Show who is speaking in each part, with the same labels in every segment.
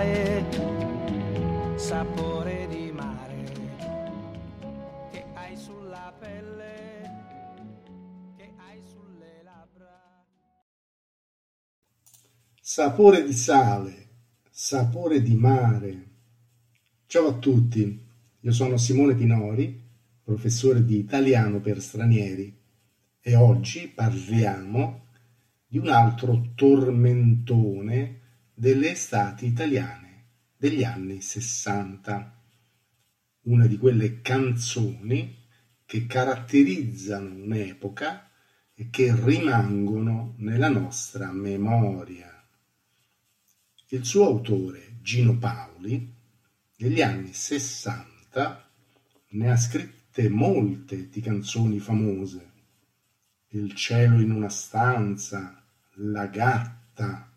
Speaker 1: Sale, sapore di mare, che hai sulla pelle, che hai sulle labbra.
Speaker 2: Sapore di sale, sapore di mare. Ciao a tutti, io sono Simone Pinori, professore di italiano per stranieri e oggi parliamo di un altro tormentone delle estati italiane degli anni Sessanta, una di quelle canzoni che caratterizzano un'epoca e che rimangono nella nostra memoria. Il suo autore, Gino Paoli, negli anni Sessanta ne ha scritte molte di canzoni famose. Il cielo in una stanza, La gatta,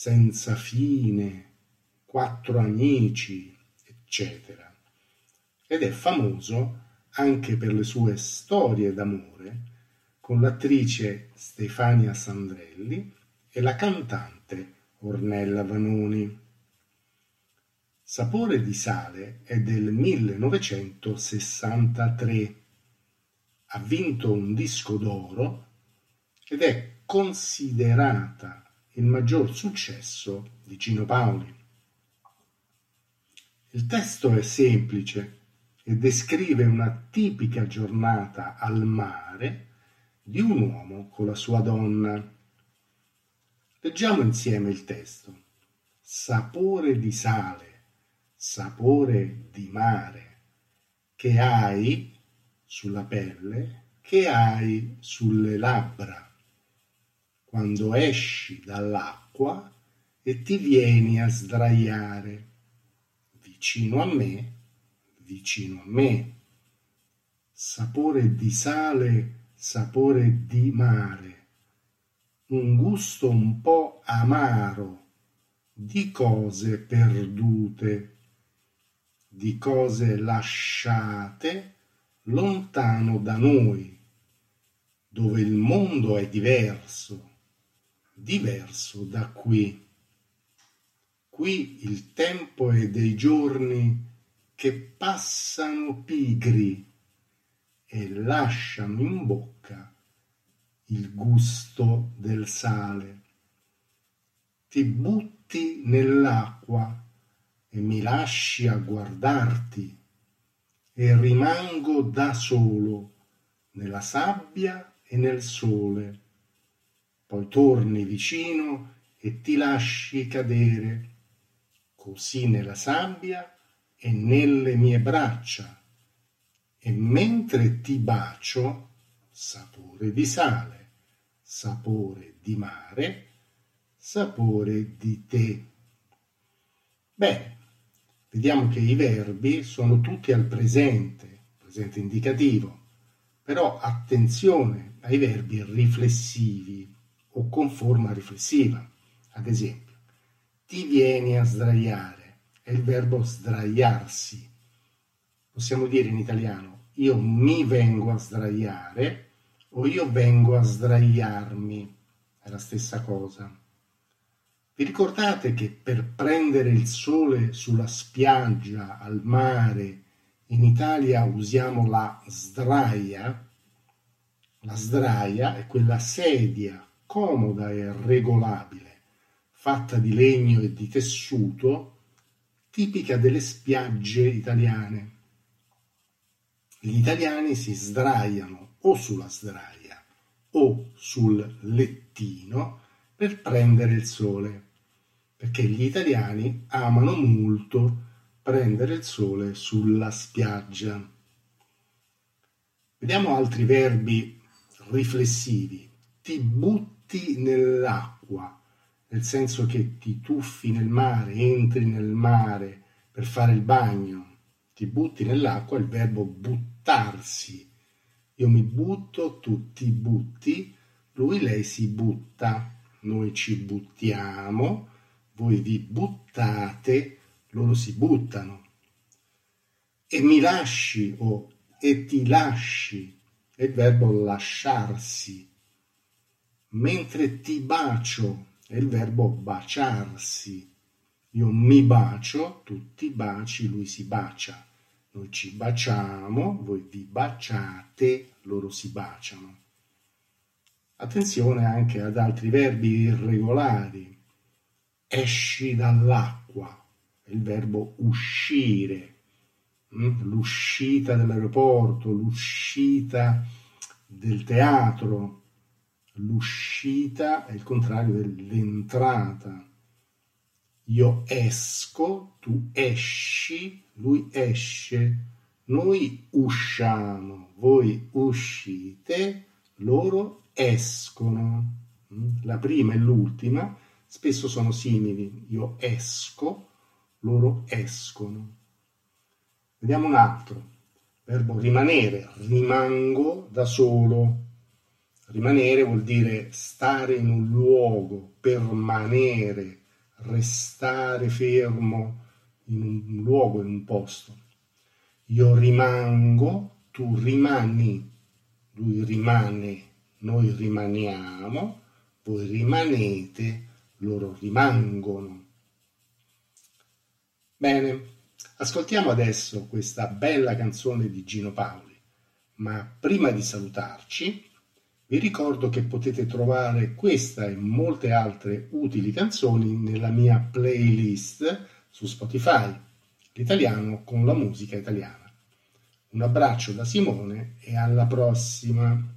Speaker 2: senza fine, quattro amici, eccetera. Ed è famoso anche per le sue storie d'amore con l'attrice Stefania Sandrelli e la cantante Ornella Vanoni. Sapore di sale è del 1963. Ha vinto un disco d'oro ed è considerata il maggior successo di Gino Paoli. Il testo è semplice e descrive una tipica giornata al mare di un uomo con la sua donna. Leggiamo insieme il testo. Sapore di sale, sapore di mare, che hai sulla pelle, che hai sulle labbra quando esci dall'acqua e ti vieni a sdraiare vicino a me, vicino a me. Sapore di sale, sapore di mare, un gusto un po' amaro di cose perdute, di cose lasciate lontano da noi, dove il mondo è diverso diverso da qui. Qui il tempo è dei giorni che passano pigri e lasciano in bocca il gusto del sale. Ti butti nell'acqua e mi lasci a guardarti e rimango da solo nella sabbia e nel sole poi torni vicino e ti lasci cadere così nella sabbia e nelle mie braccia. E mentre ti bacio sapore di sale sapore di mare sapore di te. Bene, vediamo che i verbi sono tutti al presente, presente indicativo, però attenzione ai verbi riflessivi o con forma riflessiva. Ad esempio, ti vieni a sdraiare, è il verbo sdraiarsi. Possiamo dire in italiano, io mi vengo a sdraiare o io vengo a sdraiarmi, è la stessa cosa. Vi ricordate che per prendere il sole sulla spiaggia, al mare, in Italia usiamo la sdraia? La sdraia è quella sedia comoda e regolabile, fatta di legno e di tessuto, tipica delle spiagge italiane. Gli italiani si sdraiano o sulla sdraia o sul lettino per prendere il sole, perché gli italiani amano molto prendere il sole sulla spiaggia. Vediamo altri verbi riflessivi. Ti butti nell'acqua, nel senso che ti tuffi nel mare, entri nel mare per fare il bagno. Ti butti nell'acqua, il verbo buttarsi io mi butto, tu ti butti, lui, lei si butta, noi ci buttiamo, voi vi buttate, loro si buttano. E mi lasci o e ti lasci, è il verbo lasciarsi. Mentre ti bacio, è il verbo baciarsi. Io mi bacio, tu ti baci, lui si bacia. Noi ci baciamo, voi vi baciate, loro si baciano. Attenzione anche ad altri verbi irregolari. Esci dall'acqua, è il verbo uscire, mm? l'uscita dall'aeroporto, l'uscita del teatro, l'uscita è il contrario dell'entrata. Io esco, tu esci, lui esce, noi usciamo, voi uscite, loro escono. Mm? La prima e l'ultima spesso sono simili. Io esco, loro escono. Vediamo un altro. Verbo rimanere, rimango da solo. Rimanere vuol dire stare in un luogo, permanere, restare fermo in un luogo, in un posto. Io rimango, tu rimani, lui rimane, noi rimaniamo, voi rimanete, loro rimangono. Bene, ascoltiamo adesso questa bella canzone di Gino Paoli, ma prima di salutarci vi ricordo che potete trovare questa e molte altre utili canzoni nella mia playlist su Spotify, l'italiano con la musica italiana. Un abbraccio da Simone e alla prossima!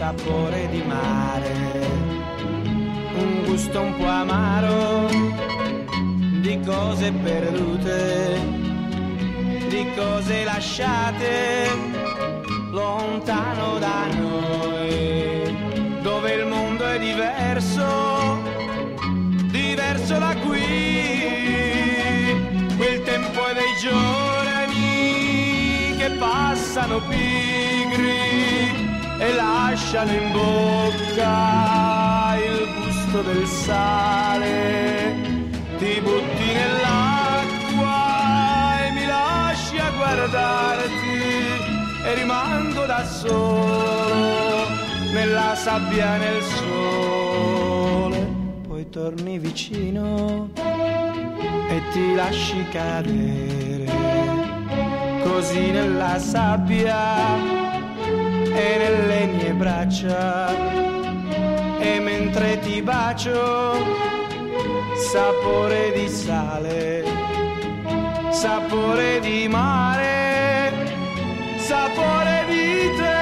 Speaker 1: sapore di mare, un gusto un po' amaro di cose perdute, di cose lasciate lontano da noi, dove il mondo è diverso, diverso da qui, quel tempo è dei giorni che passano pigri e lasciano in bocca il gusto del sale, ti butti nell'acqua e mi lasci a guardarti e rimango da solo nella sabbia nel sole. Poi torni vicino e ti lasci cadere così nella sabbia e nelle mie braccia. E mentre ti bacio sapore di sale sapore di mare sapore di te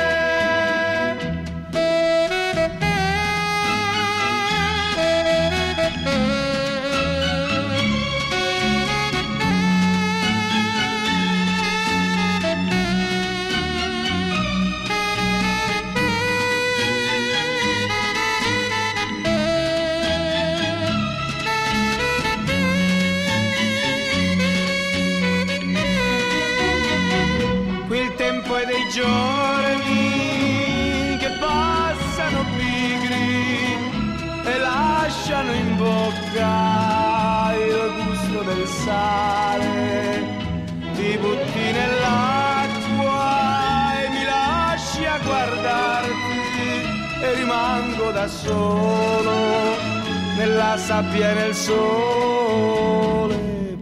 Speaker 1: sale. Ti butti nell'acqua e mi lasci a guardarti e rimango da solo nella sabbia e nel sole.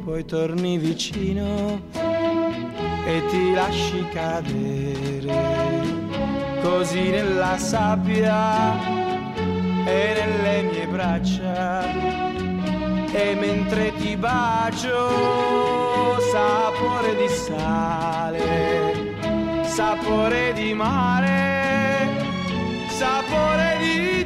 Speaker 1: Poi torni vicino e ti lasci cadere così nella sabbia e nelle mie braccia e mentre ti bacio sapore di sale sapore di mare sapore di